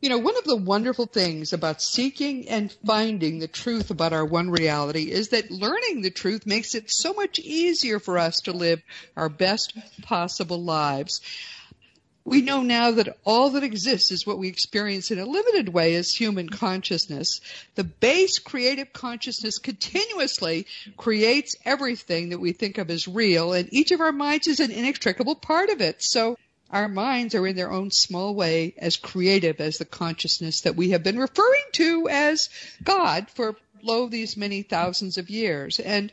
You know, one of the wonderful things about seeking and finding the truth about our one reality is that learning the truth makes it so much easier for us to live our best possible lives. We know now that all that exists is what we experience in a limited way as human consciousness. The base creative consciousness continuously creates everything that we think of as real, and each of our minds is an inextricable part of it. So our minds are in their own small way as creative as the consciousness that we have been referring to as God for lo these many thousands of years. And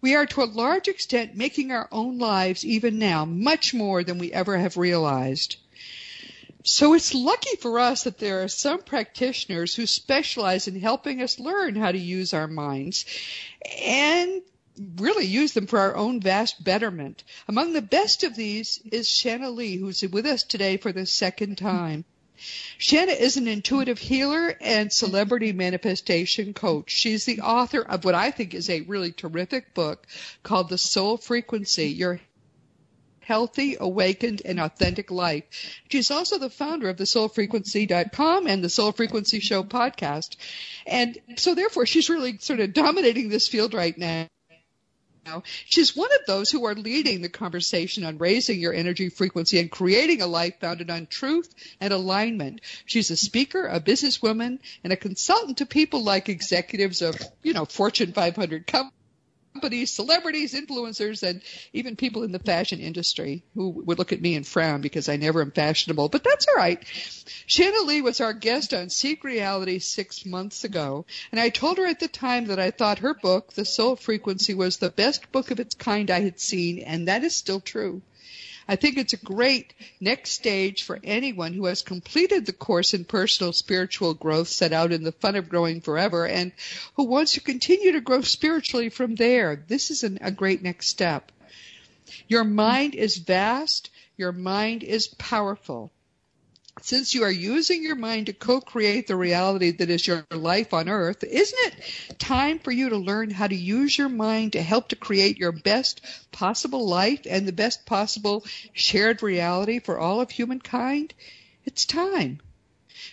we are to a large extent making our own lives even now much more than we ever have realized. So it's lucky for us that there are some practitioners who specialize in helping us learn how to use our minds. And really use them for our own vast betterment. Among the best of these is Shanna Lee, who's with us today for the second time. Shanna is an intuitive healer and celebrity manifestation coach. She's the author of what I think is a really terrific book called The Soul Frequency, Your Healthy, Awakened, and Authentic Life. She's also the founder of the soulfrequency.com and the Soul Frequency Show podcast. And so therefore she's really sort of dominating this field right now now. She's one of those who are leading the conversation on raising your energy frequency and creating a life founded on truth and alignment. She's a speaker, a businesswoman, and a consultant to people like executives of, you know, Fortune 500 companies companies, celebrities, influencers, and even people in the fashion industry who would look at me and frown because I never am fashionable. But that's all right. Shanna Lee was our guest on Seek Reality six months ago, and I told her at the time that I thought her book, The Soul Frequency, was the best book of its kind I had seen, and that is still true. I think it's a great next stage for anyone who has completed the course in personal spiritual growth set out in the fun of growing forever and who wants to continue to grow spiritually from there. This is an, a great next step. Your mind is vast. Your mind is powerful since you are using your mind to co-create the reality that is your life on earth, isn't it time for you to learn how to use your mind to help to create your best possible life and the best possible shared reality for all of humankind? It's time.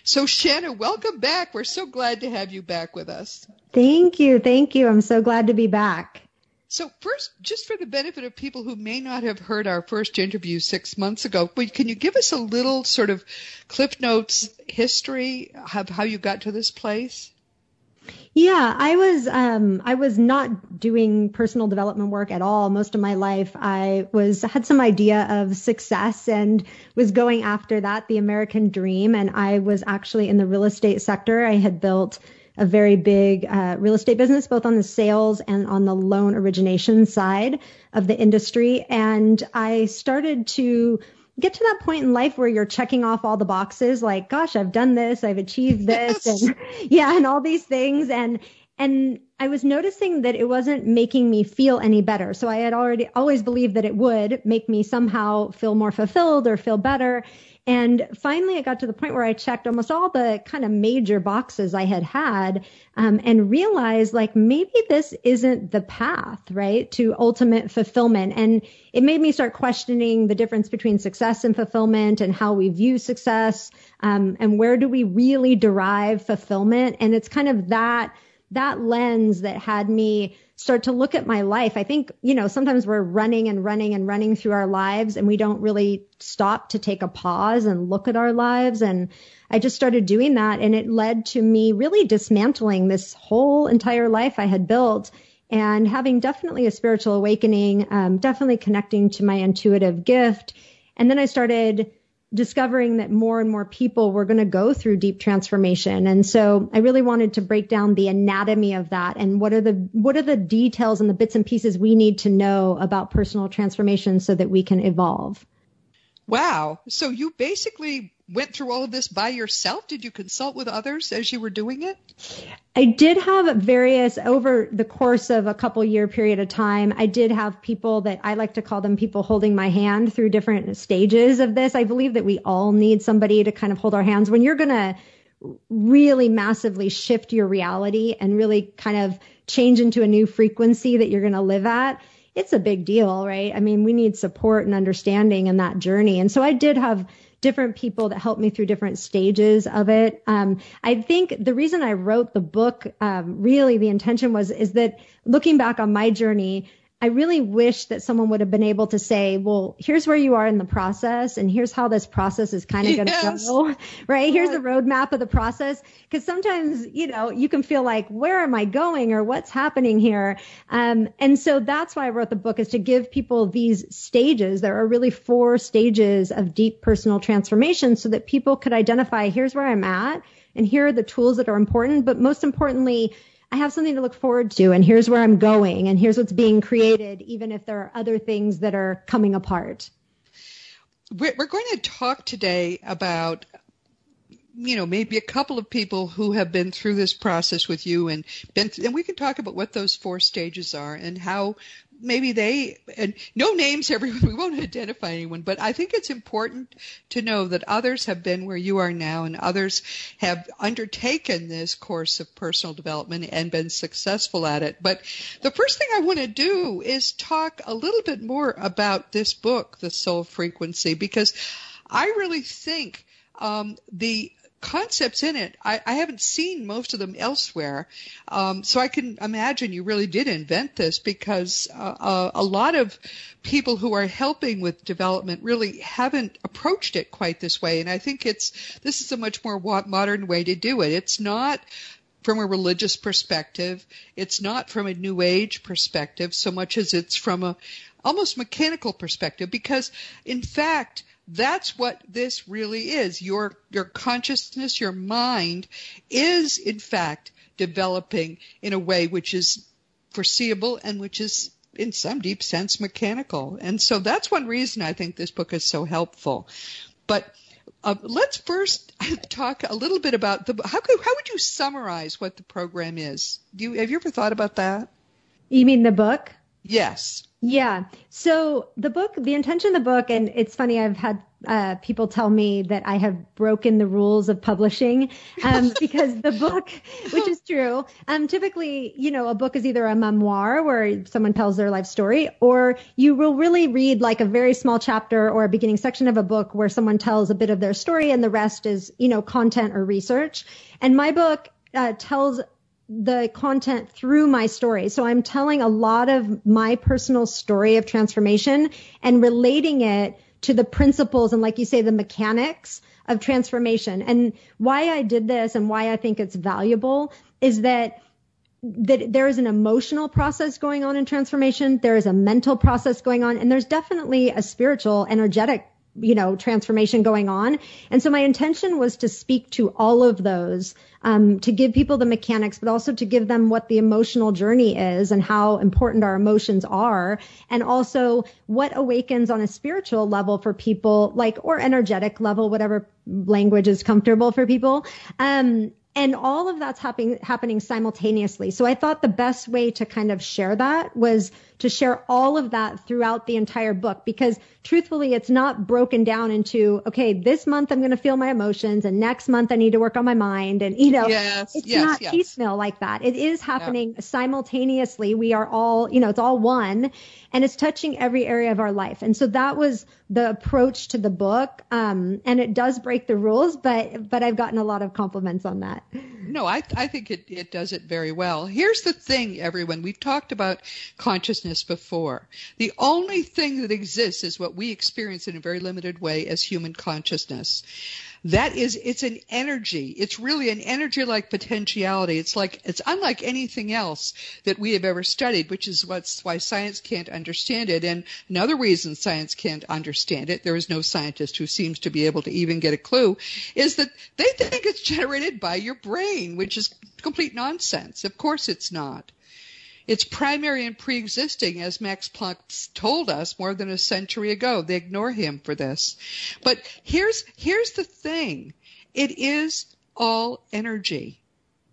So Shanna, welcome back. We're so glad to have you back with us. Thank you. Thank you. I'm so glad to be back. So first, just for the benefit of people who may not have heard our first interview six months ago, can you give us a little sort of Cliff Notes history of how you got to this place? Yeah, I was um, I was not doing personal development work at all most of my life. I was had some idea of success and was going after that, the American dream. And I was actually in the real estate sector. I had built a very big uh, real estate business, both on the sales and on the loan origination side of the industry. And I started to get to that point in life where you're checking off all the boxes like gosh i've done this i've achieved this yes. and yeah and all these things and and i was noticing that it wasn't making me feel any better so i had already always believed that it would make me somehow feel more fulfilled or feel better and finally, it got to the point where I checked almost all the kind of major boxes I had had um, and realized like maybe this isn't the path, right, to ultimate fulfillment. And it made me start questioning the difference between success and fulfillment and how we view success um, and where do we really derive fulfillment. And it's kind of that that lens that had me start to look at my life. I think, you know, sometimes we're running and running and running through our lives and we don't really stop to take a pause and look at our lives. And I just started doing that and it led to me really dismantling this whole entire life I had built and having definitely a spiritual awakening, um, definitely connecting to my intuitive gift. And then I started discovering that more and more people were going to go through deep transformation. And so I really wanted to break down the anatomy of that and what are the, what are the details and the bits and pieces we need to know about personal transformation so that we can evolve. Wow. So you basically went through all of this by yourself? Did you consult with others as you were doing it? I did have various over the course of a couple year period of time. I did have people that I like to call them people holding my hand through different stages of this. I believe that we all need somebody to kind of hold our hands when you're going to really massively shift your reality and really kind of change into a new frequency that you're going to live at it's a big deal, right? I mean, we need support and understanding in that journey. And so I did have different people that helped me through different stages of it. Um, I think the reason I wrote the book, um, really the intention was, is that looking back on my journey, I really wish that someone would have been able to say, well, here's where you are in the process and here's how this process is kind of going to go, right? Here's the roadmap of the process. Cause sometimes, you know, you can feel like, where am I going or what's happening here? Um, and so that's why I wrote the book is to give people these stages. There are really four stages of deep personal transformation so that people could identify, here's where I'm at and here are the tools that are important. But most importantly, I have something to look forward to and here's where I'm going and here's what's being created, even if there are other things that are coming apart. We're going to talk today about you know maybe a couple of people who have been through this process with you and been and we can talk about what those four stages are and how maybe they and no names everyone we won't identify anyone but i think it's important to know that others have been where you are now and others have undertaken this course of personal development and been successful at it. But the first thing i want to do is talk a little bit more about this book the soul frequency because i really think um, the concepts in it. I, I haven't seen most of them elsewhere, um, so I can imagine you really did invent this because uh, uh, a lot of people who are helping with development really haven't approached it quite this way. And I think it's this is a much more modern way to do it. It's not from a religious perspective. It's not from a new age perspective so much as it's from a almost mechanical perspective because in fact that's what this really is. Your, your consciousness, your mind is in fact developing in a way which is foreseeable and which is in some deep sense mechanical. And so that's one reason I think this book is so helpful. But uh, let's first talk a little bit about the how could, how would you summarize what the program is? Do you have you ever thought about that? You mean the book? Yes. Yeah. So the book, the intention of the book, and it's funny, I've had uh, people tell me that I have broken the rules of publishing um, because the book, which is true, um, typically, you know, a book is either a memoir where someone tells their life story, or you will really read like a very small chapter or a beginning section of a book where someone tells a bit of their story and the rest is, you know, content or research. And my book uh, tells the content through my story. So I'm telling a lot of my personal story of transformation and relating it to the principles and like you say, the mechanics of transformation. And why I did this and why I think it's valuable is that that there is an emotional process going on in transformation. There is a mental process going on and there's definitely a spiritual, energetic you know, transformation going on. And so my intention was to speak to all of those, um, to give people the mechanics, but also to give them what the emotional journey is and how important our emotions are. And also what awakens on a spiritual level for people, like, or energetic level, whatever language is comfortable for people. Um, and all of that's happening happening simultaneously. So I thought the best way to kind of share that was to share all of that throughout the entire book because truthfully it's not broken down into okay this month I'm going to feel my emotions and next month I need to work on my mind and you know yes, it's yes, not yes. piecemeal like that. It is happening yeah. simultaneously. We are all you know it's all one and it's touching every area of our life. And so that was the approach to the book. Um, and it does break the rules, but but I've gotten a lot of compliments on that. No, I I think it it does it very well. Here's the thing, everyone. We've talked about consciousness before. The only thing that exists is what we experience in a very limited way as human consciousness. That is it's an energy. It's really an energy like potentiality. It's like it's unlike anything else that we have ever studied which is what's why science can't understand it. And another reason science can't understand it there is no scientist who seems to be able to even get a clue is that they think it's generated by your brain which is complete nonsense. Of course it's not It's primary and pre-existing, as Max Planck told us more than a century ago. They ignore him for this. But here's, here's the thing. It is all energy.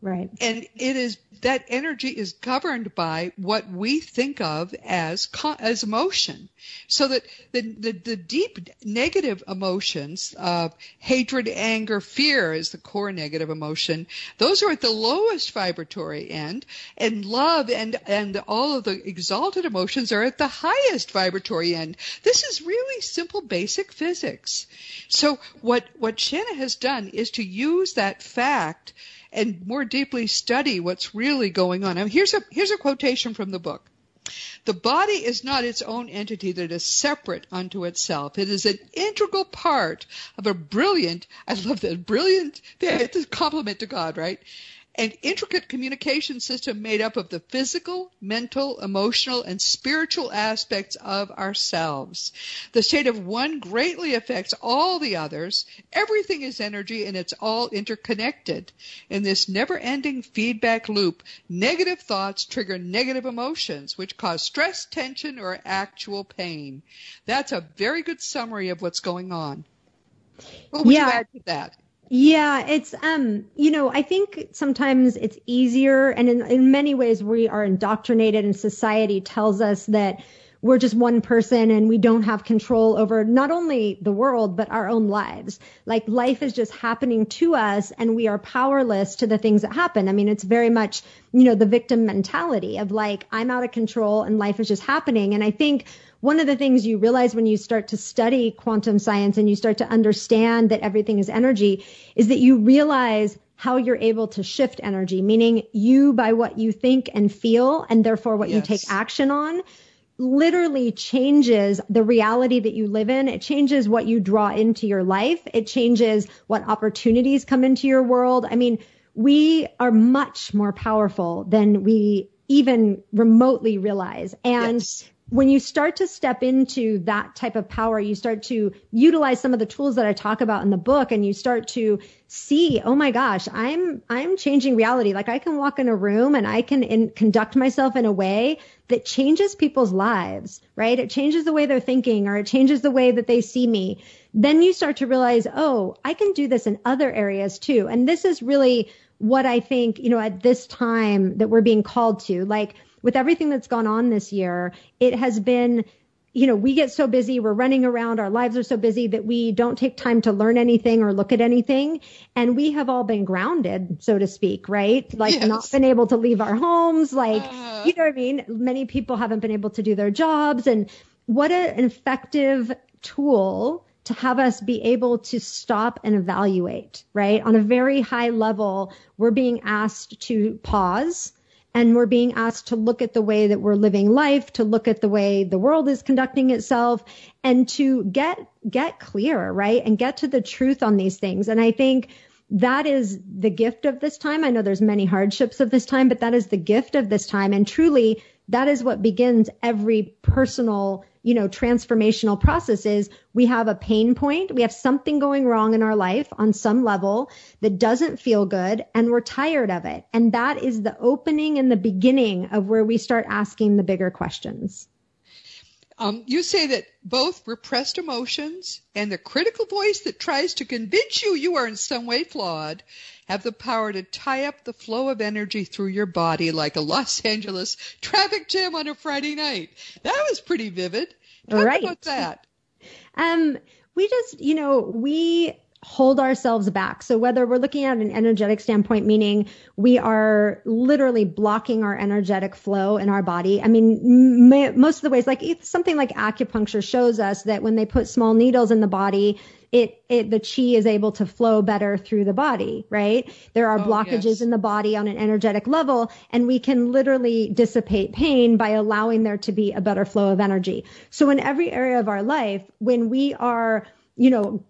Right. And it is that energy is governed by what we think of as as emotion. So that the the, the deep negative emotions of hatred, anger, fear is the core negative emotion. Those are at the lowest vibratory end, and love and and all of the exalted emotions are at the highest vibratory end. This is really simple, basic physics. So what what Shanna has done is to use that fact and more deeply study what's really going on. Now, here's a here's a quotation from the book. The body is not its own entity that is separate unto itself. It is an integral part of a brilliant, I love that, brilliant, it's a compliment to God, right? An intricate communication system made up of the physical, mental, emotional, and spiritual aspects of ourselves. The state of one greatly affects all the others. Everything is energy and it's all interconnected. In this never ending feedback loop, negative thoughts trigger negative emotions, which cause stress, tension, or actual pain. That's a very good summary of what's going on. What would yeah. you add to that? Yeah, it's um, you know, I think sometimes it's easier and in, in many ways we are indoctrinated and society tells us that we're just one person and we don't have control over not only the world but our own lives. Like life is just happening to us and we are powerless to the things that happen. I mean, it's very much, you know, the victim mentality of like I'm out of control and life is just happening. And I think one of the things you realize when you start to study quantum science and you start to understand that everything is energy is that you realize how you're able to shift energy, meaning you by what you think and feel and therefore what yes. you take action on literally changes the reality that you live in. It changes what you draw into your life. It changes what opportunities come into your world. I mean, we are much more powerful than we even remotely realize. And yes when you start to step into that type of power, you start to utilize some of the tools that I talk about in the book and you start to see, oh my gosh, I'm, I'm changing reality. Like I can walk in a room and I can in, conduct myself in a way that changes people's lives, right? It changes the way they're thinking or it changes the way that they see me. Then you start to realize, oh, I can do this in other areas too. And this is really what I think, you know, at this time that we're being called to, like, with everything that's gone on this year, it has been you know, we get so busy, we're running around, our lives are so busy that we don't take time to learn anything or look at anything. And we have all been grounded, so to speak, right? Like yes. not been able to leave our homes. Like, uh, you know what I mean? Many people haven't been able to do their jobs. And what an effective tool to have us be able to stop and evaluate, right? On a very high level, we're being asked to pause and we're being asked to look at the way that we're living life, to look at the way the world is conducting itself and to get, get clear, right? And get to the truth on these things. And I think that is the gift of this time. I know there's many hardships of this time, but that is the gift of this time. And truly that is what begins every personal you know, transformational processes, we have a pain point. We have something going wrong in our life on some level that doesn't feel good and we're tired of it. And that is the opening and the beginning of where we start asking the bigger questions. Um, you say that both repressed emotions and the critical voice that tries to convince you you are in some way flawed have the power to tie up the flow of energy through your body like a Los Angeles traffic jam on a Friday night. That was pretty vivid. Talk right. about that. Um, we just, you know, we hold ourselves back. So whether we're looking at an energetic standpoint, meaning we are literally blocking our energetic flow in our body. I mean, m- most of the ways, like something like acupuncture shows us that when they put small needles in the body, it, it, the chi is able to flow better through the body, right? There are oh, blockages yes. in the body on an energetic level and we can literally dissipate pain by allowing there to be a better flow of energy. So in every area of our life, when we are, you know,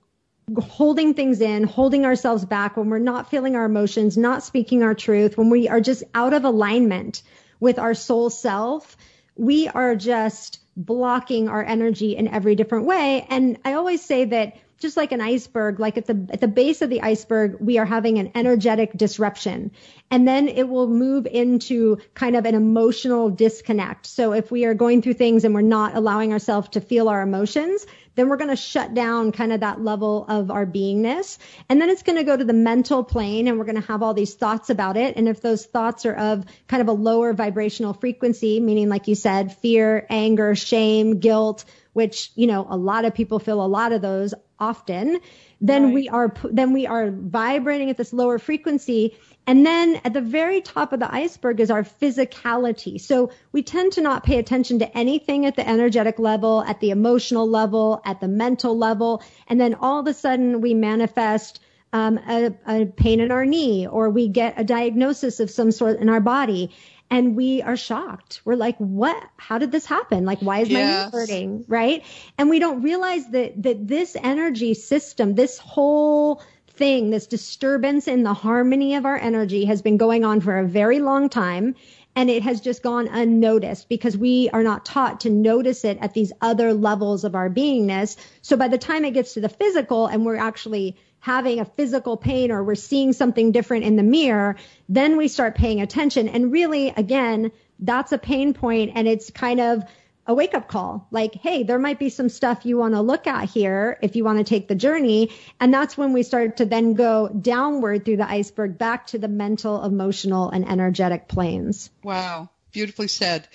holding things in, holding ourselves back, when we're not feeling our emotions, not speaking our truth, when we are just out of alignment with our soul self, we are just blocking our energy in every different way. And I always say that just like an iceberg, like at the at the base of the iceberg, we are having an energetic disruption. And then it will move into kind of an emotional disconnect. So if we are going through things and we're not allowing ourselves to feel our emotions, then we're going to shut down kind of that level of our beingness. And then it's going to go to the mental plane and we're going to have all these thoughts about it. And if those thoughts are of kind of a lower vibrational frequency, meaning like you said, fear, anger, shame, guilt, which, you know, a lot of people feel a lot of those often, then right. we are, then we are vibrating at this lower frequency. And then at the very top of the iceberg is our physicality. So we tend to not pay attention to anything at the energetic level, at the emotional level, at the mental level. And then all of a sudden we manifest um, a, a pain in our knee or we get a diagnosis of some sort in our body and we are shocked. We're like, what? How did this happen? Like, why is yes. my knee hurting? Right. And we don't realize that, that this energy system, this whole thing, this disturbance in the harmony of our energy has been going on for a very long time. And it has just gone unnoticed because we are not taught to notice it at these other levels of our beingness. So by the time it gets to the physical and we're actually having a physical pain or we're seeing something different in the mirror, then we start paying attention. And really, again, that's a pain point and it's kind of a wake up call. Like, hey, there might be some stuff you want to look at here if you want to take the journey. And that's when we start to then go downward through the iceberg back to the mental, emotional, and energetic planes. Wow. Beautifully said.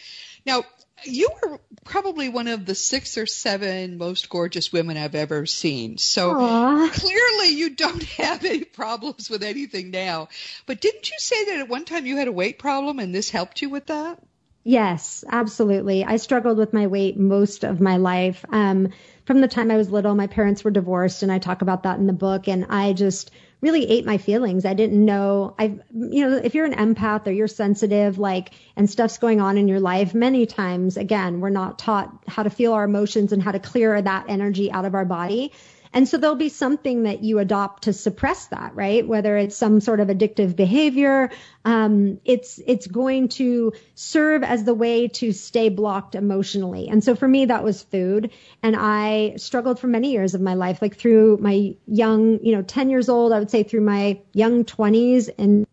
Now, you are probably one of the six or seven most gorgeous women I've ever seen. So Aww. clearly you don't have any problems with anything now. But didn't you say that at one time you had a weight problem and this helped you with that? Yes, absolutely. I struggled with my weight most of my life. Um, from the time I was little, my parents were divorced and I talk about that in the book and I just really ate my feelings. I didn't know I you know if you're an empath or you're sensitive like and stuff's going on in your life many times again we're not taught how to feel our emotions and how to clear that energy out of our body. And so there'll be something that you adopt to suppress that, right? Whether it's some sort of addictive behavior, um, it's it's going to serve as the way to stay blocked emotionally. And so for me, that was food, and I struggled for many years of my life, like through my young, you know, ten years old, I would say through my young twenties and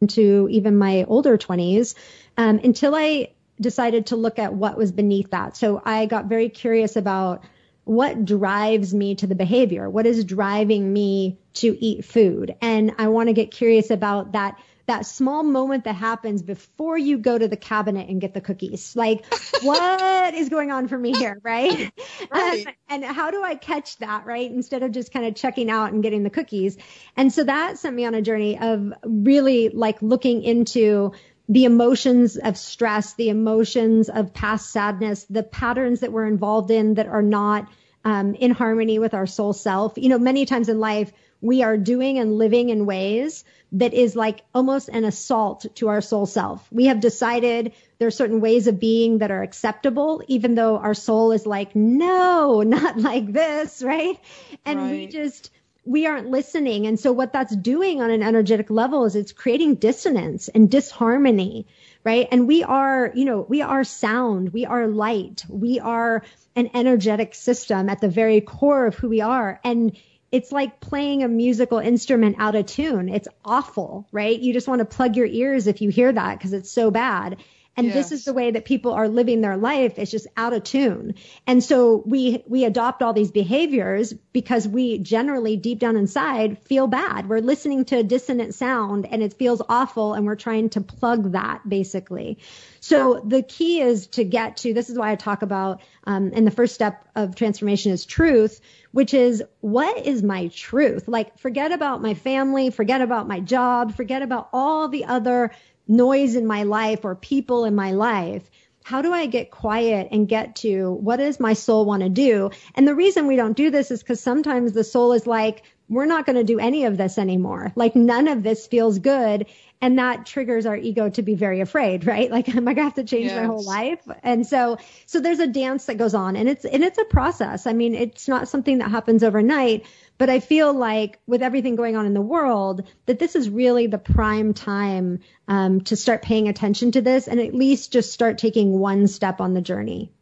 into even my older twenties, um, until I decided to look at what was beneath that. So I got very curious about what drives me to the behavior? What is driving me to eat food? And I want to get curious about that that small moment that happens before you go to the cabinet and get the cookies. Like, what is going on for me here, right? right. Um, and how do I catch that, right? Instead of just kind of checking out and getting the cookies. And so that sent me on a journey of really like looking into the emotions of stress, the emotions of past sadness, the patterns that we're involved in that are not um, in harmony with our soul self. You know, many times in life, we are doing and living in ways that is like almost an assault to our soul self. We have decided there are certain ways of being that are acceptable, even though our soul is like, no, not like this, right? And right. we just, we aren't listening. And so what that's doing on an energetic level is it's creating dissonance and disharmony, right? And we are, you know, we are sound, we are light, we are an energetic system at the very core of who we are. And it's like playing a musical instrument out of tune. It's awful, right? You just want to plug your ears if you hear that because it's so bad. And yes. this is the way that people are living their life. It's just out of tune. And so we, we adopt all these behaviors because we generally deep down inside feel bad. We're listening to a dissonant sound and it feels awful and we're trying to plug that basically. So the key is to get to, this is why I talk about, um, and the first step of transformation is truth, which is what is my truth? Like forget about my family, forget about my job, forget about all the other noise in my life or people in my life how do I get quiet and get to what does my soul want to do? And the reason we don't do this is because sometimes the soul is like, we're not going to do any of this anymore. Like none of this feels good. And that triggers our ego to be very afraid, right? Like, am I going to have to change yes. my whole life? And so, so there's a dance that goes on and it's, and it's a process. I mean, it's not something that happens overnight, but I feel like with everything going on in the world, that this is really the prime time um, to start paying attention to this and at least just start taking one step on the journey.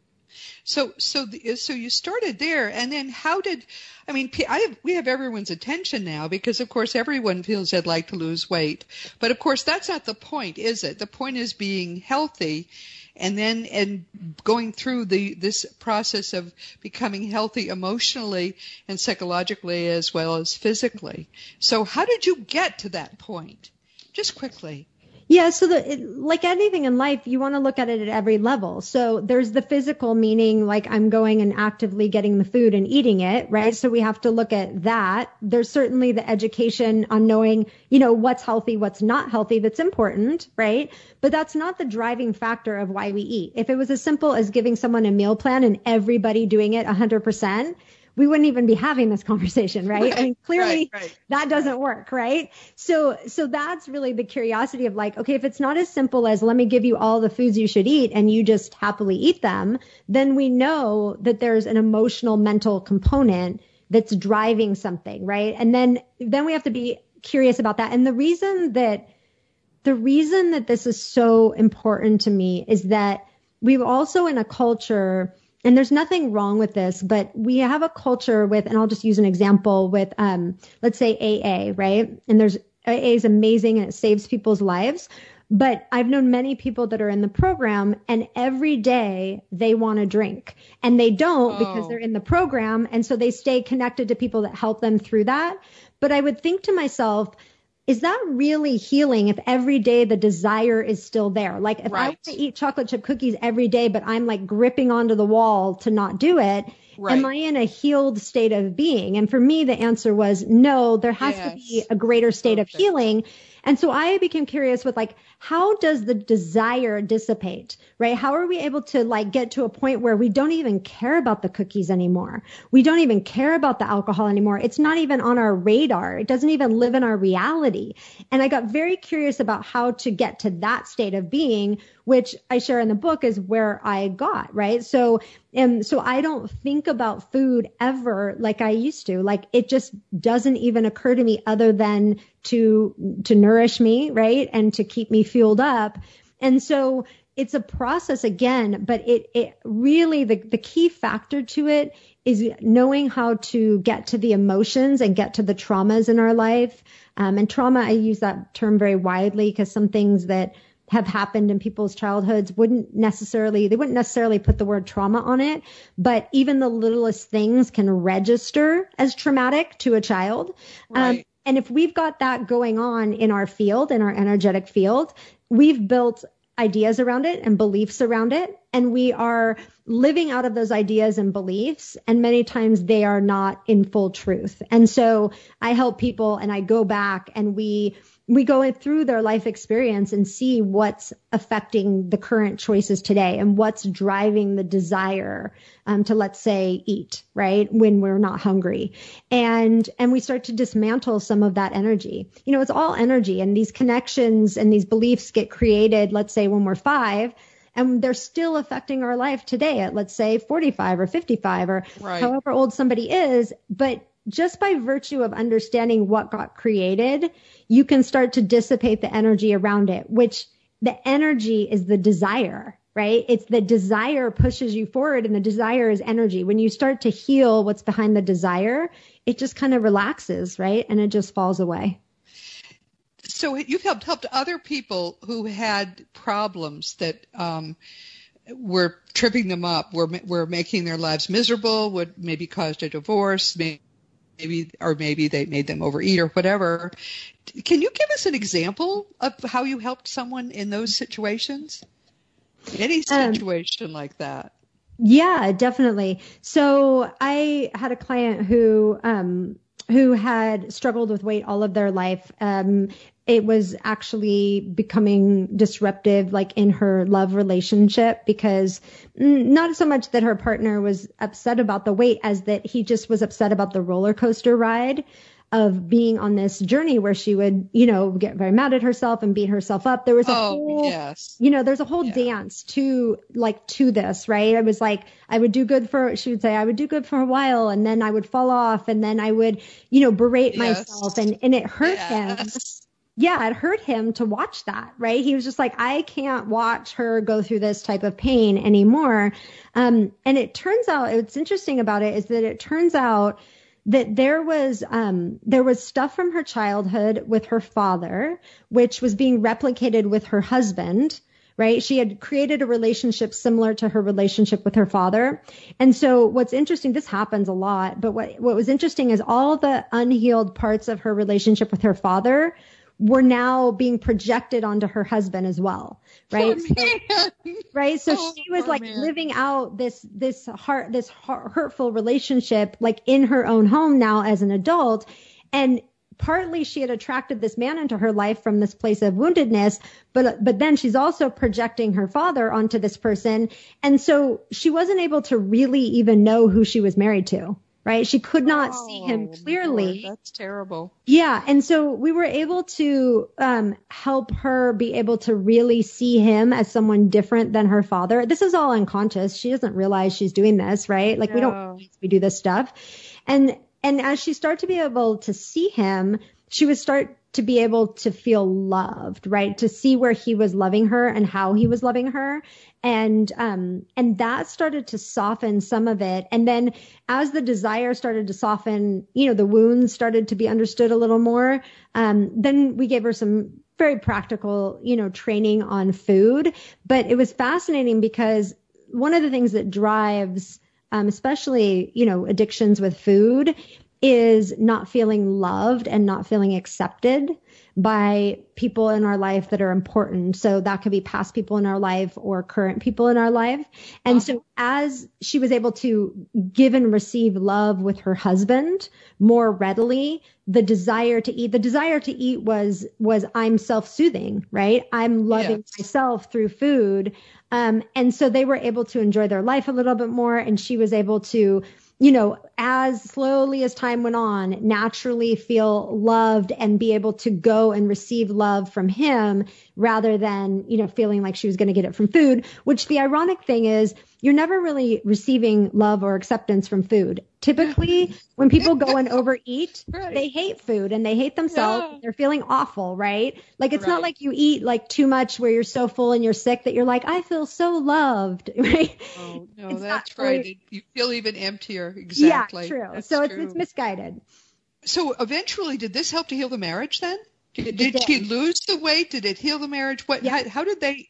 So so the, so you started there, and then how did? I mean, I have, we have everyone's attention now because, of course, everyone feels they'd like to lose weight, but of course that's not the point, is it? The point is being healthy, and then and going through the this process of becoming healthy emotionally and psychologically as well as physically. So how did you get to that point? Just quickly. Yeah, so the, it, like anything in life, you want to look at it at every level. So there's the physical meaning, like I'm going and actively getting the food and eating it, right? So we have to look at that. There's certainly the education on knowing, you know, what's healthy, what's not healthy that's important, right? But that's not the driving factor of why we eat. If it was as simple as giving someone a meal plan and everybody doing it 100%, we wouldn't even be having this conversation, right? right I mean, clearly right, right. that doesn't work, right? So, so that's really the curiosity of like, okay, if it's not as simple as let me give you all the foods you should eat and you just happily eat them, then we know that there's an emotional mental component that's driving something, right? And then, then we have to be curious about that. And the reason that, the reason that this is so important to me is that we've also in a culture and there's nothing wrong with this, but we have a culture with, and I'll just use an example with, um, let's say AA, right? And there's AA is amazing and it saves people's lives. But I've known many people that are in the program and every day they want to drink and they don't oh. because they're in the program. And so they stay connected to people that help them through that. But I would think to myself, is that really healing if every day the desire is still there? Like if right. I want to eat chocolate chip cookies every day, but I'm like gripping onto the wall to not do it, right. am I in a healed state of being? And for me, the answer was no, there has yes. to be a greater state Perfect. of healing. And so I became curious with like, how does the desire dissipate, right? How are we able to like get to a point where we don't even care about the cookies anymore? We don't even care about the alcohol anymore. It's not even on our radar. It doesn't even live in our reality. And I got very curious about how to get to that state of being, which I share in the book is where I got, right? So, and so I don't think about food ever like I used to. Like it just doesn't even occur to me other than to, to nourish me, right? And to keep me fueled up. And so it's a process again, but it, it really, the, the key factor to it is knowing how to get to the emotions and get to the traumas in our life. Um, and trauma, I use that term very widely because some things that have happened in people's childhoods wouldn't necessarily they wouldn't necessarily put the word trauma on it but even the littlest things can register as traumatic to a child um, right. um, and if we've got that going on in our field in our energetic field we've built ideas around it and beliefs around it. And we are living out of those ideas and beliefs. And many times they are not in full truth. And so i help people and i go back and we we go through their life experience and see what's affecting the current choices today and what's driving the desire um, to let's say eat right when we're not hungry and and we start to dismantle some of that energy you know it's all energy and these connections and these beliefs get created let's say when we're five and they're still affecting our life today at let's say 45 or 55 or right. however old somebody is but just by virtue of understanding what got created, you can start to dissipate the energy around it, which the energy is the desire, right? It's the desire pushes you forward and the desire is energy. When you start to heal what's behind the desire, it just kind of relaxes, right? And it just falls away. So you've helped helped other people who had problems that um, were tripping them up, were were making their lives miserable, would maybe caused a divorce, maybe maybe or maybe they made them overeat or whatever. Can you give us an example of how you helped someone in those situations? Any um, situation um, like that. Yeah, definitely. So I had a client who um, who had struggled with weight all of their life. Um, it was actually becoming disruptive, like in her love relationship, because not so much that her partner was upset about the weight as that he just was upset about the roller coaster ride of being on this journey where she would, you know, get very mad at herself and beat herself up. There was a oh, whole, yes. you know, there's a whole yeah. dance to like to this, right? I was like, I would do good for, she would say, I would do good for a while and then I would fall off and then I would, you know, berate yes. myself and, and it hurt yes. him yeah, it hurt him to watch that, right? He was just like, I can't watch her go through this type of pain anymore. Um, and it turns out, what's interesting about it is that it turns out that there was um, there was stuff from her childhood with her father, which was being replicated with her husband. Right. She had created a relationship similar to her relationship with her father. And so what's interesting, this happens a lot, but what, what was interesting is all the unhealed parts of her relationship with her father were now being projected onto her husband as well, right? So, right. So oh, she was like man. living out this this heart this hurtful relationship like in her own home now as an adult, and partly she had attracted this man into her life from this place of woundedness, but but then she's also projecting her father onto this person, and so she wasn't able to really even know who she was married to right? She could not oh, see him clearly. Lord, that's terrible. Yeah. And so we were able to um, help her be able to really see him as someone different than her father. This is all unconscious. She doesn't realize she's doing this, right? Like we don't, we do this stuff. And, and as she started to be able to see him, she would start to be able to feel loved, right? To see where he was loving her and how he was loving her. And um and that started to soften some of it. And then as the desire started to soften you know the wounds started to be understood a little more um then we gave her some very practical you know training on food. But it was fascinating because one of the things that drives um, especially you know addictions with food is not feeling loved and not feeling accepted by people in our life that are important. So that could be past people in our life or current people in our life. And so uh-huh. as she was able to give and receive love with her husband more readily, the desire to eat, the desire to eat was, was I'm self-soothing, right? I'm loving yes. myself through food. Um, and so they were able to enjoy their life a little bit more and she was able to you know, as slowly as time went on, naturally feel loved and be able to go and receive love from him rather than, you know, feeling like she was going to get it from food, which the ironic thing is you're never really receiving love or acceptance from food. Typically, when people go and overeat, right. they hate food and they hate themselves. Yeah. They're feeling awful, right? Like it's right. not like you eat like too much where you're so full and you're sick that you're like, I feel so loved, right? Oh, no, it's that's right. You feel even emptier. Exactly. Yeah, true. That's so true. it's, it's misguided. So eventually, did this help to heal the marriage then? Did, did she lose the weight? Did it heal the marriage? What? Yeah. How, how did they?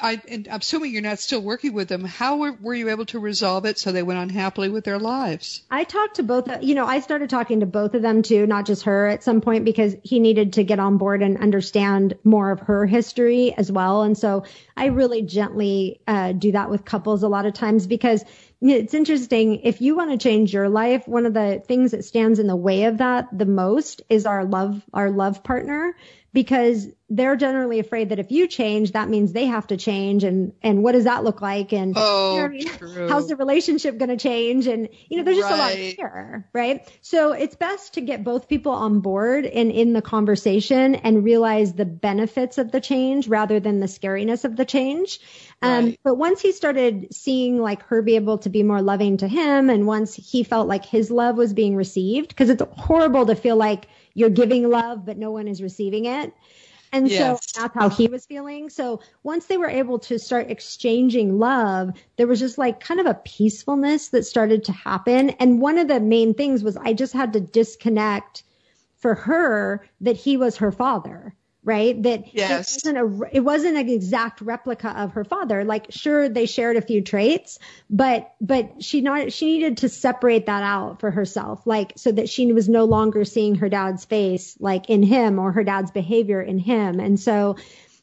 I, and I'm assuming you're not still working with them. How were, were, you able to resolve it so they went on happily with their lives? I talked to both, you know, I started talking to both of them too, not just her at some point because he needed to get on board and understand more of her history as well. And so I really gently uh, do that with couples a lot of times because it's interesting. If you want to change your life, one of the things that stands in the way of that the most is our love, our love partner because they're generally afraid that if you change, that means they have to change. And, and what does that look like? And oh, you know how's the relationship going to change? And, you know, there's just right. a lot of fear, right? So it's best to get both people on board and in the conversation and realize the benefits of the change rather than the scariness of the change. Um, right. but once he started seeing like her be able to be more loving to him and once he felt like his love was being received, because it's horrible to feel like you're giving love, but no one is receiving it. And yes. so that's how he was feeling. So once they were able to start exchanging love, there was just like kind of a peacefulness that started to happen. And one of the main things was I just had to disconnect for her that he was her father right? That yes. it wasn't a, it wasn't an exact replica of her father. Like, sure, they shared a few traits, but, but she not, she needed to separate that out for herself, like, so that she was no longer seeing her dad's face, like in him or her dad's behavior in him. And so,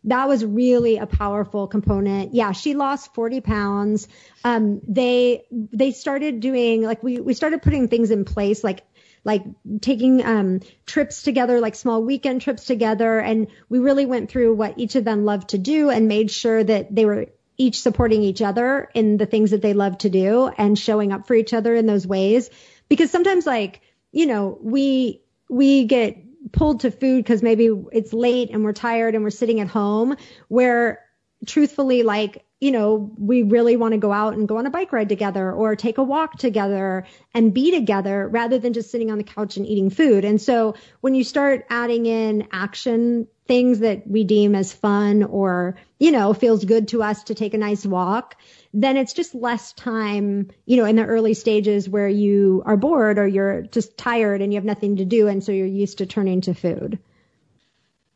that was really a powerful component. Yeah, she lost 40 pounds. Um, they, they started doing, like, we, we started putting things in place, like like taking um, trips together, like small weekend trips together. And we really went through what each of them loved to do and made sure that they were each supporting each other in the things that they love to do and showing up for each other in those ways. Because sometimes like, you know, we, we get pulled to food because maybe it's late and we're tired and we're sitting at home where truthfully like you know, we really want to go out and go on a bike ride together or take a walk together and be together rather than just sitting on the couch and eating food. And so when you start adding in action things that we deem as fun or, you know, feels good to us to take a nice walk, then it's just less time, you know, in the early stages where you are bored or you're just tired and you have nothing to do. And so you're used to turning to food.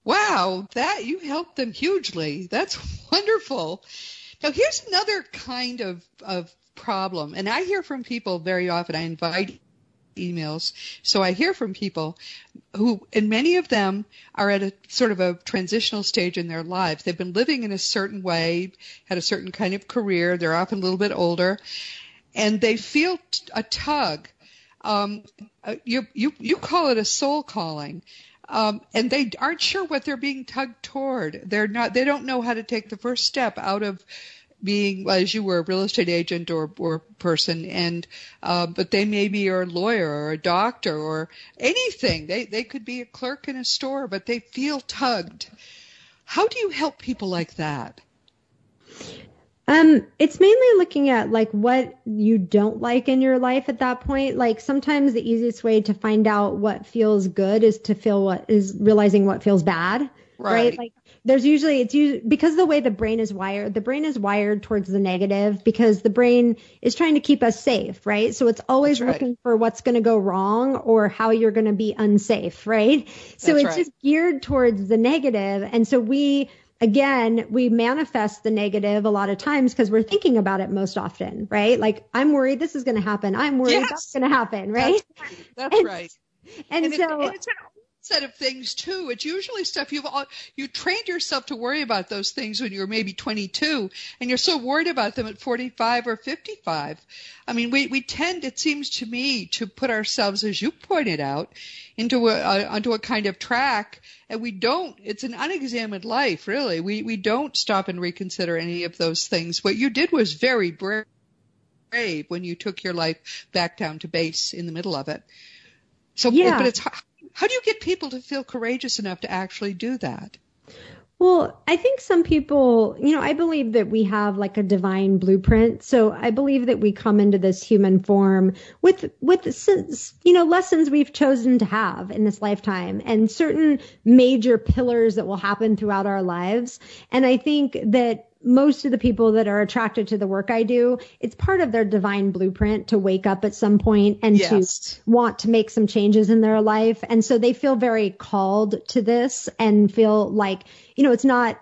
Wow, that you helped them hugely. That's wonderful. Now, here's another kind of, of problem, and I hear from people very often. I invite emails. So I hear from people who, and many of them are at a sort of a transitional stage in their lives. They've been living in a certain way, had a certain kind of career. They're often a little bit older, and they feel a tug. Um, uh, you you you call it a soul calling. Um, and they aren't sure what they're being tugged toward. They're not. They don't know how to take the first step out of being as you were a real estate agent or or person, and uh, but they maybe are a lawyer or a doctor or anything. They they could be a clerk in a store, but they feel tugged. How do you help people like that? Um, it's mainly looking at like what you don't like in your life at that point. Like sometimes the easiest way to find out what feels good is to feel what is realizing what feels bad. Right. right? Like there's usually it's usually because the way the brain is wired, the brain is wired towards the negative because the brain is trying to keep us safe, right? So it's always right. looking for what's going to go wrong or how you're going to be unsafe, right? So That's it's right. just geared towards the negative, and so we again, we manifest the negative a lot of times because we're thinking about it most often, right? Like, I'm worried this is going to happen. I'm worried yes. that's going to happen, right? That's right. That's and, right. And, and so, it, and it's an set of things too. It's usually stuff you've all, you trained yourself to worry about those things when you were maybe 22, and you're so worried about them at 45 or 55. I mean, we we tend, it seems to me, to put ourselves, as you pointed out, into a, a onto a kind of track, and we don't. It's an unexamined life, really. We we don't stop and reconsider any of those things. What you did was very brave when you took your life back down to base in the middle of it. So, yeah. but it's how do you get people to feel courageous enough to actually do that? Well, I think some people, you know, I believe that we have like a divine blueprint. So I believe that we come into this human form with, with, you know, lessons we've chosen to have in this lifetime and certain major pillars that will happen throughout our lives. And I think that most of the people that are attracted to the work I do, it's part of their divine blueprint to wake up at some point and yes. to want to make some changes in their life. And so they feel very called to this and feel like, you know, it's not,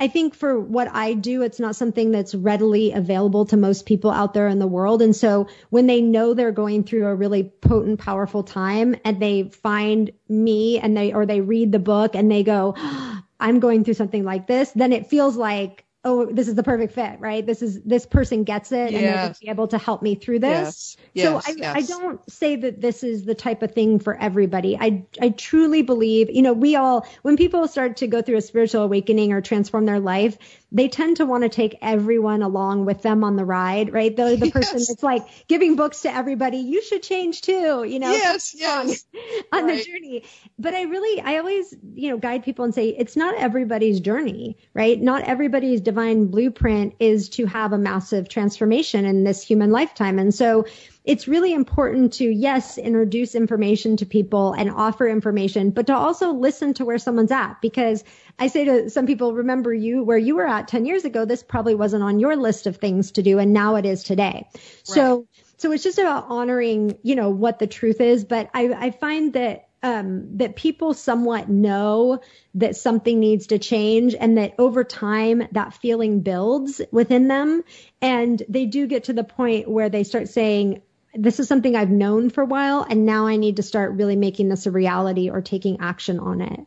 I think for what I do, it's not something that's readily available to most people out there in the world. And so when they know they're going through a really potent, powerful time and they find me and they, or they read the book and they go, I'm going through something like this, then it feels like oh, this is the perfect fit, right? This is this person gets it yes. and they're be able to help me through this. Yes. So yes. I, I don't say that this is the type of thing for everybody. I I truly believe, you know, we all when people start to go through a spiritual awakening or transform their life, they tend to want to take everyone along with them on the ride, right? The the person that's like giving books to everybody, you should change too, you know. Yes, yes. On, on right. the journey. But I really I always, you know, guide people and say it's not everybody's journey, right? Not everybody's divine blueprint is to have a massive transformation in this human lifetime. And so it's really important to, yes, introduce information to people and offer information, but to also listen to where someone's at. Because I say to some people, remember you where you were at 10 years ago, this probably wasn't on your list of things to do. And now it is today. Right. So, so it's just about honoring, you know, what the truth is. But I, I find that um, that people somewhat know that something needs to change and that over time that feeling builds within them. And they do get to the point where they start saying, this is something I've known for a while and now I need to start really making this a reality or taking action on it.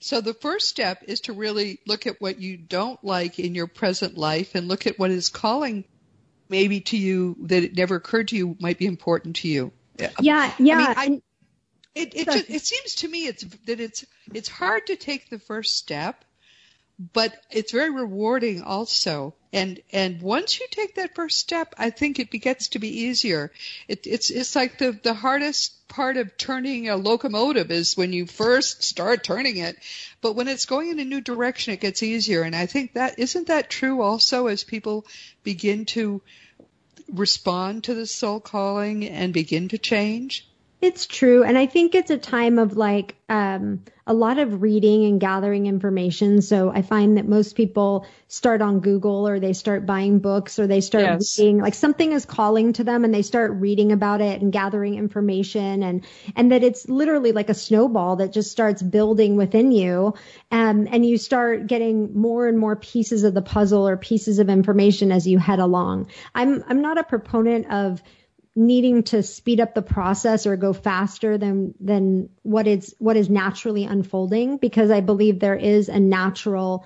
So the first step is to really look at what you don't like in your present life and look at what is calling maybe to you that it never occurred to you might be important to you. Yeah, yeah. I mean, I, it it, just, it seems to me it's that it's it's hard to take the first step but it's very rewarding also. And and once you take that first step, I think it gets to be easier. It, it's it's like the the hardest part of turning a locomotive is when you first start turning it, but when it's going in a new direction, it gets easier. And I think that isn't that true also as people begin to respond to the soul calling and begin to change. It's true. And I think it's a time of like um, a lot of reading and gathering information. So I find that most people start on Google or they start buying books or they start yes. reading like something is calling to them and they start reading about it and gathering information and and that it's literally like a snowball that just starts building within you. Um, and you start getting more and more pieces of the puzzle or pieces of information as you head along. I'm I'm not a proponent of needing to speed up the process or go faster than than what is what is naturally unfolding because I believe there is a natural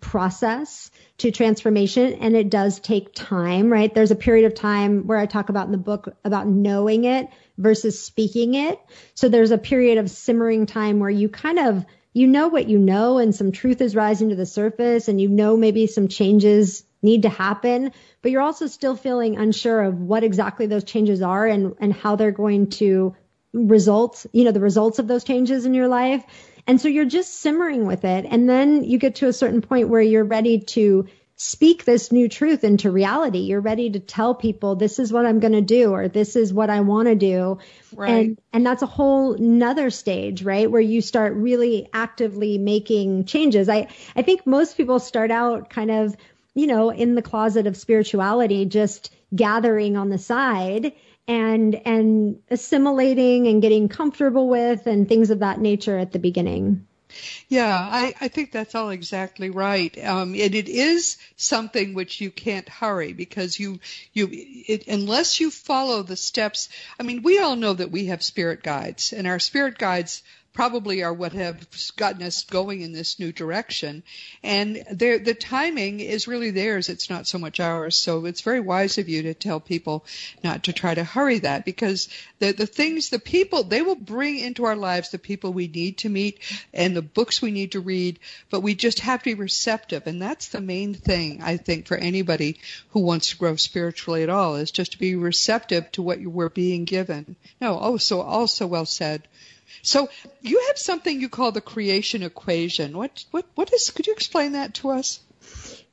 process to transformation and it does take time, right? There's a period of time where I talk about in the book about knowing it versus speaking it. So there's a period of simmering time where you kind of you know what you know and some truth is rising to the surface and you know maybe some changes need to happen, but you're also still feeling unsure of what exactly those changes are and, and how they're going to result, you know, the results of those changes in your life. And so you're just simmering with it. And then you get to a certain point where you're ready to speak this new truth into reality. You're ready to tell people this is what I'm going to do or this is what I want to do. Right. And, and that's a whole nother stage, right? Where you start really actively making changes. I, I think most people start out kind of you know, in the closet of spirituality, just gathering on the side and and assimilating and getting comfortable with and things of that nature at the beginning. Yeah, I, I think that's all exactly right. Um, and it is something which you can't hurry because you you it, unless you follow the steps. I mean, we all know that we have spirit guides, and our spirit guides probably are what have gotten us going in this new direction. And the timing is really theirs. It's not so much ours. So it's very wise of you to tell people not to try to hurry that because the, the things, the people, they will bring into our lives the people we need to meet and the books we need to read, but we just have to be receptive. And that's the main thing, I think, for anybody who wants to grow spiritually at all is just to be receptive to what you were being given. No, oh, so also well said. So you have something you call the creation equation. What what what is? Could you explain that to us?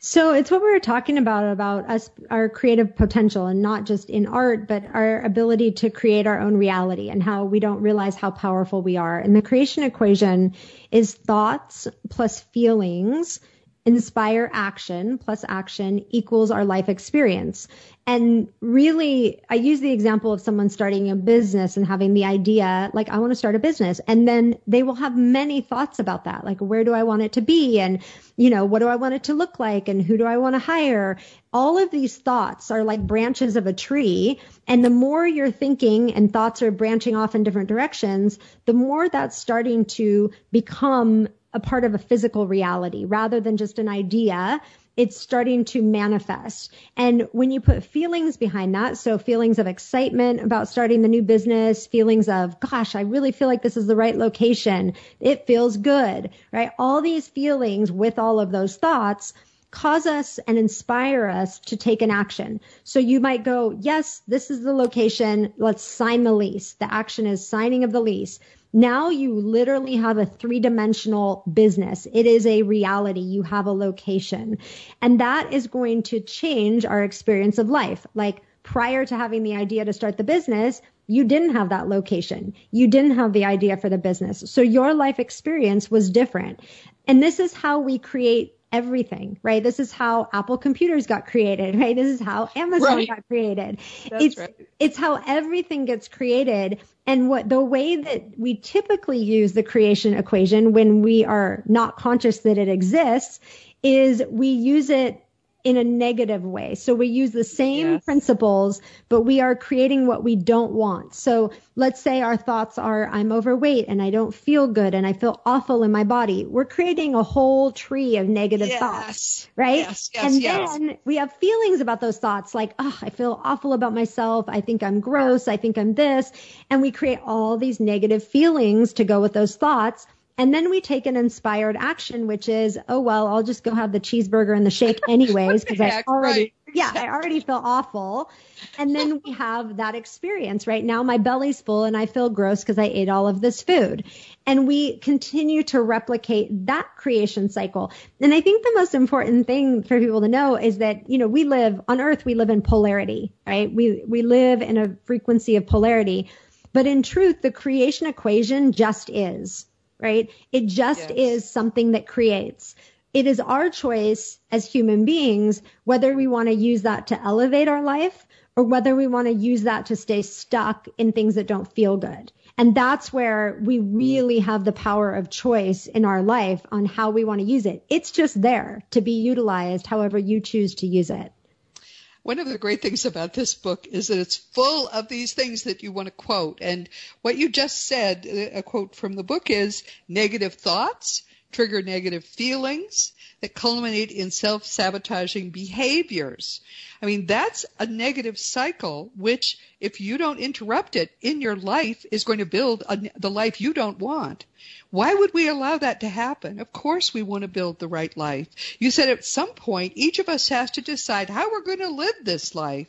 So it's what we were talking about about us, our creative potential, and not just in art, but our ability to create our own reality and how we don't realize how powerful we are. And the creation equation is thoughts plus feelings inspire action plus action equals our life experience. And really, I use the example of someone starting a business and having the idea, like, I want to start a business. And then they will have many thoughts about that. Like, where do I want it to be? And, you know, what do I want it to look like? And who do I want to hire? All of these thoughts are like branches of a tree. And the more you're thinking and thoughts are branching off in different directions, the more that's starting to become a part of a physical reality rather than just an idea it's starting to manifest. And when you put feelings behind that, so feelings of excitement about starting the new business, feelings of, gosh, I really feel like this is the right location. It feels good, right? All these feelings with all of those thoughts cause us and inspire us to take an action. So you might go, yes, this is the location. Let's sign the lease. The action is signing of the lease. Now you literally have a three dimensional business. It is a reality. You have a location and that is going to change our experience of life. Like prior to having the idea to start the business, you didn't have that location. You didn't have the idea for the business. So your life experience was different. And this is how we create everything, right? This is how Apple computers got created, right? This is how Amazon right. got created. That's it's right. it's how everything gets created. And what the way that we typically use the creation equation when we are not conscious that it exists is we use it in a negative way. So we use the same yes. principles, but we are creating what we don't want. So let's say our thoughts are, I'm overweight and I don't feel good and I feel awful in my body. We're creating a whole tree of negative yes. thoughts, right? Yes, yes, and yes. then we have feelings about those thoughts like, oh, I feel awful about myself. I think I'm gross. I think I'm this. And we create all these negative feelings to go with those thoughts And then we take an inspired action, which is, oh, well, I'll just go have the cheeseburger and the shake anyways, because I already, right. yeah, I already feel awful. And then we have that experience, right? Now my belly's full and I feel gross because I ate all of this food. And we continue to replicate that creation cycle. And I think the most important thing for people to know is that, you know, we live on earth, we live in polarity, right? We, we live in a frequency of polarity. But in truth, the creation equation just is, right? It just yes. is something that creates. It is our choice as human beings whether we want to use that to elevate our life or whether we want to use that to stay stuck in things that don't feel good. And that's where we really have the power of choice in our life on how we want to use it. It's just there to be utilized however you choose to use it. One of the great things about this book is that it's full of these things that you want to quote. And what you just said, uh, a quote from the book is negative thoughts trigger negative feelings that culminate in self-sabotaging behaviors. I mean, that's a negative cycle, which if you don't interrupt it in your life is going to build a, the life you don't want. Why would we allow that to happen? Of course we want to build the right life. You said at some point each of us has to decide how we're going to live this life.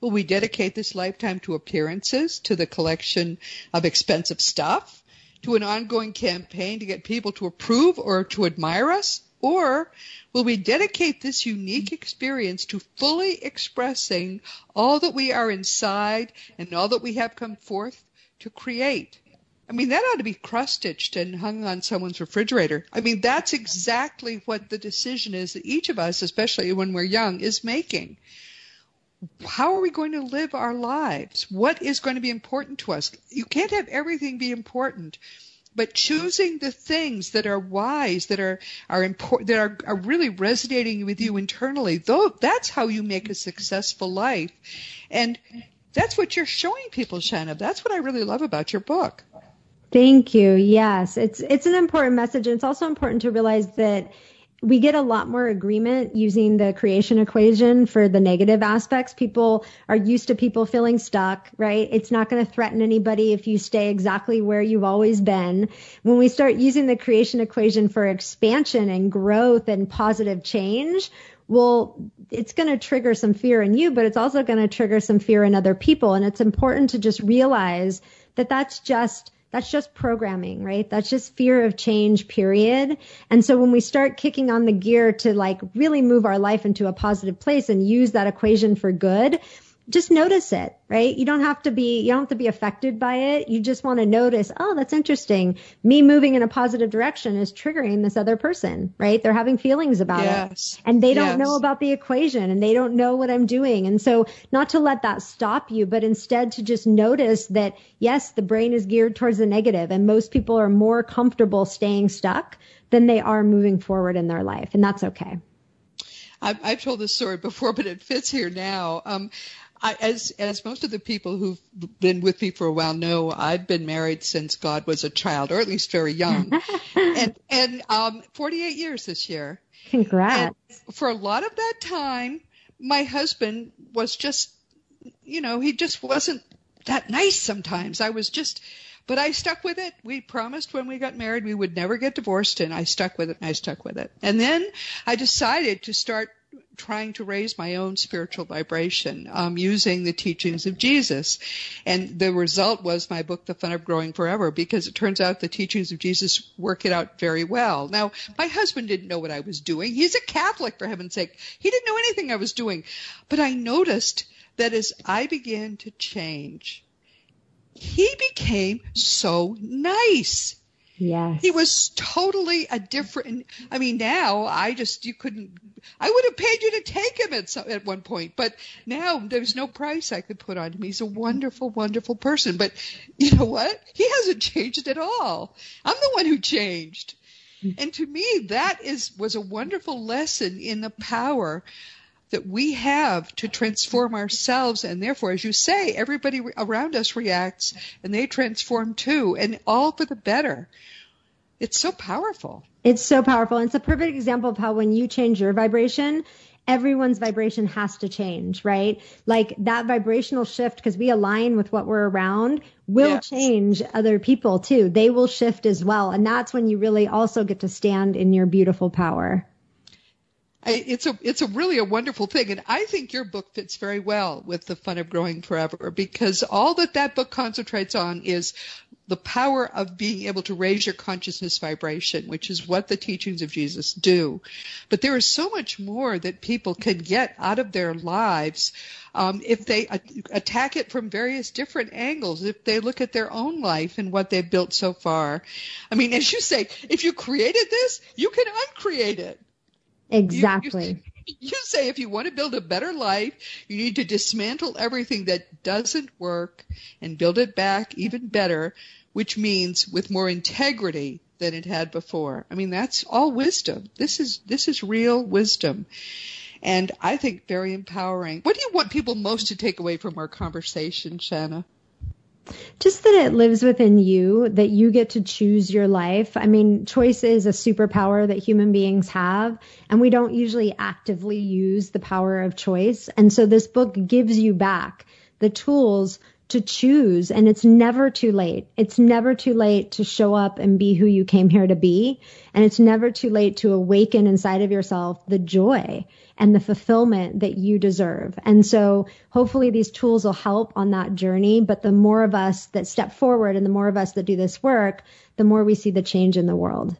Will we dedicate this lifetime to appearances, to the collection of expensive stuff, to an ongoing campaign to get people to approve or to admire us? Or will we dedicate this unique experience to fully expressing all that we are inside and all that we have come forth to create? I mean, that ought to be cross stitched and hung on someone's refrigerator. I mean, that's exactly what the decision is that each of us, especially when we're young, is making. How are we going to live our lives? What is going to be important to us? You can't have everything be important but choosing the things that are wise, that are are important, that are, are really resonating with you internally. Though that's how you make a successful life, and that's what you're showing people, Shanna. That's what I really love about your book. Thank you. Yes, it's it's an important message, and it's also important to realize that we get a lot more agreement using the creation equation for the negative aspects. People are used to people feeling stuck, right? It's not going to threaten anybody if you stay exactly where you've always been. When we start using the creation equation for expansion and growth and positive change, well, it's going to trigger some fear in you, but it's also going to trigger some fear in other people. And it's important to just realize that that's just that's just programming, right? That's just fear of change, period. And so when we start kicking on the gear to like really move our life into a positive place and use that equation for good, just notice it, right? You don't have to be, you don't have to be affected by it. You just want to notice, oh, that's interesting. Me moving in a positive direction is triggering this other person, right? They're having feelings about yes. it and they don't yes. know about the equation and they don't know what I'm doing. And so not to let that stop you, but instead to just notice that yes, the brain is geared towards the negative and most people are more comfortable staying stuck than they are moving forward in their life. And that's okay. I've, I've told this story before, but it fits here now. Um, I, as as most of the people who've been with me for a while know, I've been married since God was a child, or at least very young, and and um, 48 years this year. Congrats! And for a lot of that time, my husband was just, you know, he just wasn't that nice. Sometimes I was just. But I stuck with it. We promised when we got married we would never get divorced, and I stuck with it, and I stuck with it. And then I decided to start trying to raise my own spiritual vibration um, using the teachings of Jesus. And the result was my book, The Fun of Growing Forever, because it turns out the teachings of Jesus work it out very well. Now, my husband didn't know what I was doing. He's a Catholic, for heaven's sake. He didn't know anything I was doing. But I noticed that as I began to change, he became so nice. Yes. He was totally a different. I mean, now I just you couldn't. I would have paid you to take him at some, at one point, but now there's no price I could put on him. He's a wonderful, wonderful person. But you know what? He hasn't changed at all. I'm the one who changed. Mm. And to me, that is was a wonderful lesson in the power that we have to transform ourselves. And therefore, as you say, everybody around us reacts and they transform too, and all for the better. It's so powerful. It's so powerful. And it's a perfect example of how when you change your vibration, everyone's vibration has to change, right? Like that vibrational shift, because we align with what we're around, will yes. change other people too. They will shift as well. And that's when you really also get to stand in your beautiful power. It's a it's a really a wonderful thing, and I think your book fits very well with the fun of growing forever because all that that book concentrates on is the power of being able to raise your consciousness vibration, which is what the teachings of Jesus do. But there is so much more that people can get out of their lives um, if they a- attack it from various different angles. If they look at their own life and what they've built so far. I mean, as you say, if you created this, you can uncreate it. Exactly. You, you, you say if you want to build a better life, you need to dismantle everything that doesn't work and build it back even better, which means with more integrity than it had before. I mean, that's all wisdom. This is this is real wisdom. And I think very empowering. What do you want people most to take away from our conversation, Shanna? Just that it lives within you, that you get to choose your life. I mean, choice is a superpower that human beings have, and we don't usually actively use the power of choice. And so this book gives you back the tools to choose and it's never too late. It's never too late to show up and be who you came here to be. And it's never too late to awaken inside of yourself the joy and the fulfillment that you deserve. And so hopefully these tools will help on that journey. But the more of us that step forward and the more of us that do this work, the more we see the change in the world.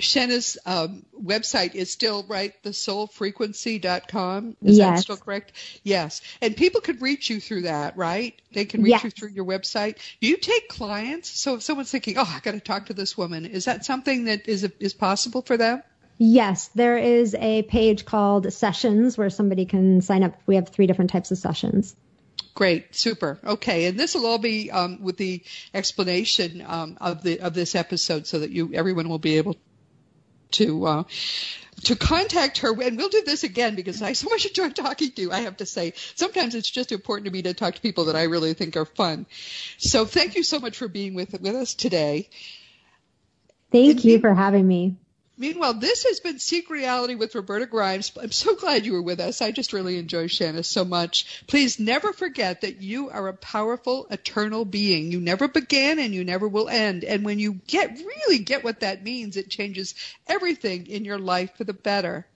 Shanna's um, website is still right, thesoulfrequency.com. Is yes. that still correct? Yes. And people can reach you through that, right? They can reach yes. you through your website. Do you take clients? So if someone's thinking, oh, I got to talk to this woman, is that something that is is possible for them? Yes, there is a page called Sessions where somebody can sign up. We have three different types of sessions. Great, super. Okay, and this will all be um, with the explanation um, of the of this episode, so that you everyone will be able to uh, to contact her. And we'll do this again because I so much enjoy talking to you. I have to say, sometimes it's just important to me to talk to people that I really think are fun. So thank you so much for being with with us today. Thank you for having me. Meanwhile, this has been Seek Reality with Roberta Grimes. I'm so glad you were with us. I just really enjoy Shanna so much. Please never forget that you are a powerful, eternal being. You never began and you never will end. And when you get really get what that means, it changes everything in your life for the better.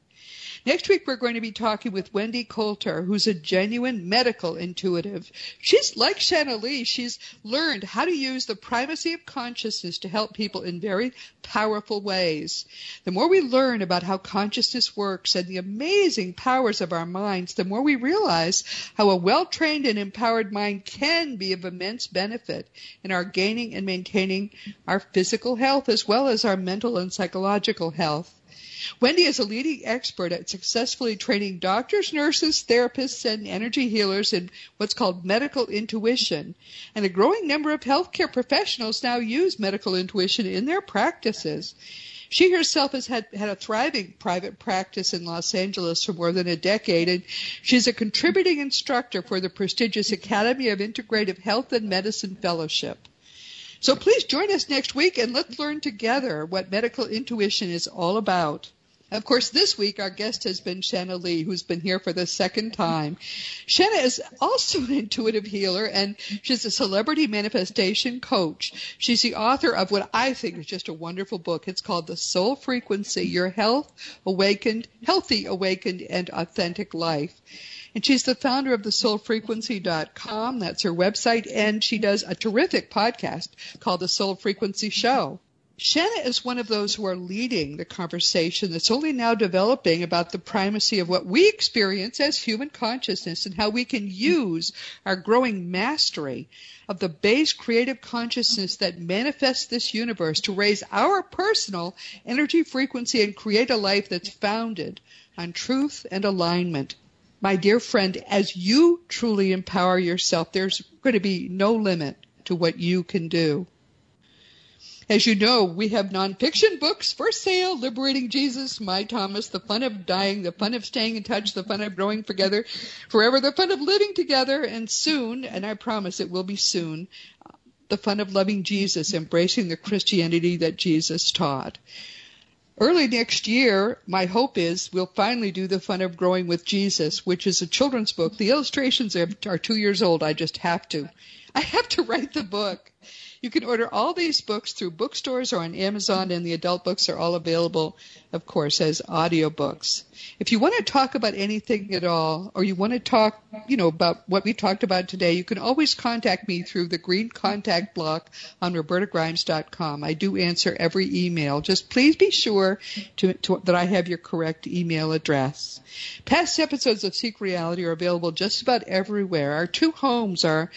Next week, we're going to be talking with Wendy Coulter, who's a genuine medical intuitive. She's like Shanna Lee. She's learned how to use the primacy of consciousness to help people in very powerful ways. The more we learn about how consciousness works and the amazing powers of our minds, the more we realize how a well-trained and empowered mind can be of immense benefit in our gaining and maintaining our physical health as well as our mental and psychological health. Wendy is a leading expert at successfully training doctors, nurses, therapists, and energy healers in what's called medical intuition. And a growing number of healthcare professionals now use medical intuition in their practices. She herself has had, had a thriving private practice in Los Angeles for more than a decade, and she's a contributing instructor for the prestigious Academy of Integrative Health and Medicine Fellowship. So please join us next week and let's learn together what medical intuition is all about. Of course, this week our guest has been Shanna Lee, who's been here for the second time. Shanna is also an intuitive healer and she's a celebrity manifestation coach. She's the author of what I think is just a wonderful book. It's called The Soul Frequency, Your Health Awakened, Healthy Awakened and Authentic Life. And she's the founder of the soulfrequency.com. That's her website. And she does a terrific podcast called The Soul Frequency Show. Shanna is one of those who are leading the conversation that's only now developing about the primacy of what we experience as human consciousness and how we can use our growing mastery of the base creative consciousness that manifests this universe to raise our personal energy frequency and create a life that's founded on truth and alignment. My dear friend, as you truly empower yourself, there's going to be no limit to what you can do. As you know, we have nonfiction books for sale, Liberating Jesus, My Thomas, The Fun of Dying, The Fun of Staying in Touch, The Fun of Growing Together, Forever, The Fun of Living Together, and soon, and I promise it will be soon, The Fun of Loving Jesus, Embracing the Christianity that Jesus taught. Early next year, my hope is we'll finally do the fun of growing with Jesus, which is a children's book. The illustrations are, are two years old. I just have to. I have to write the book. You can order all these books through bookstores or on Amazon, and the adult books are all available, of course, as audiobooks. If you want to talk about anything at all, or you want to talk, you know, about what we talked about today, you can always contact me through the green contact block on robertagrimes.com. I do answer every email. Just please be sure to, to, that I have your correct email address. Past episodes of Seek Reality are available just about everywhere. Our two homes are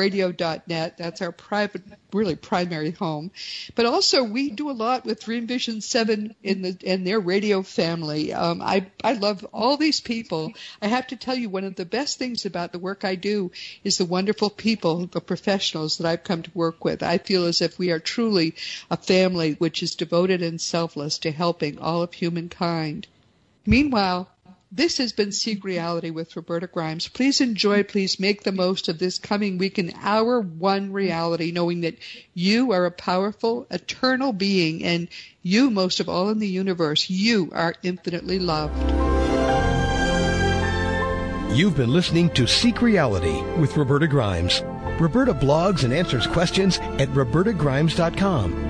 webtalkradio.net. That's our private, really primary home. But also we do a lot with Dream Vision 7 in the, and their radio family. Um, I, I love all these people. I have to tell you, one of the best things about the work I do is the wonderful people, the professionals that I've come to work with. I feel as if we are truly a family which is devoted and selfless to helping all of humankind. Meanwhile, this has been Seek Reality with Roberta Grimes. Please enjoy, please make the most of this coming week in our one reality, knowing that you are a powerful, eternal being, and you, most of all in the universe, you are infinitely loved. You've been listening to Seek Reality with Roberta Grimes. Roberta blogs and answers questions at robertagrimes.com.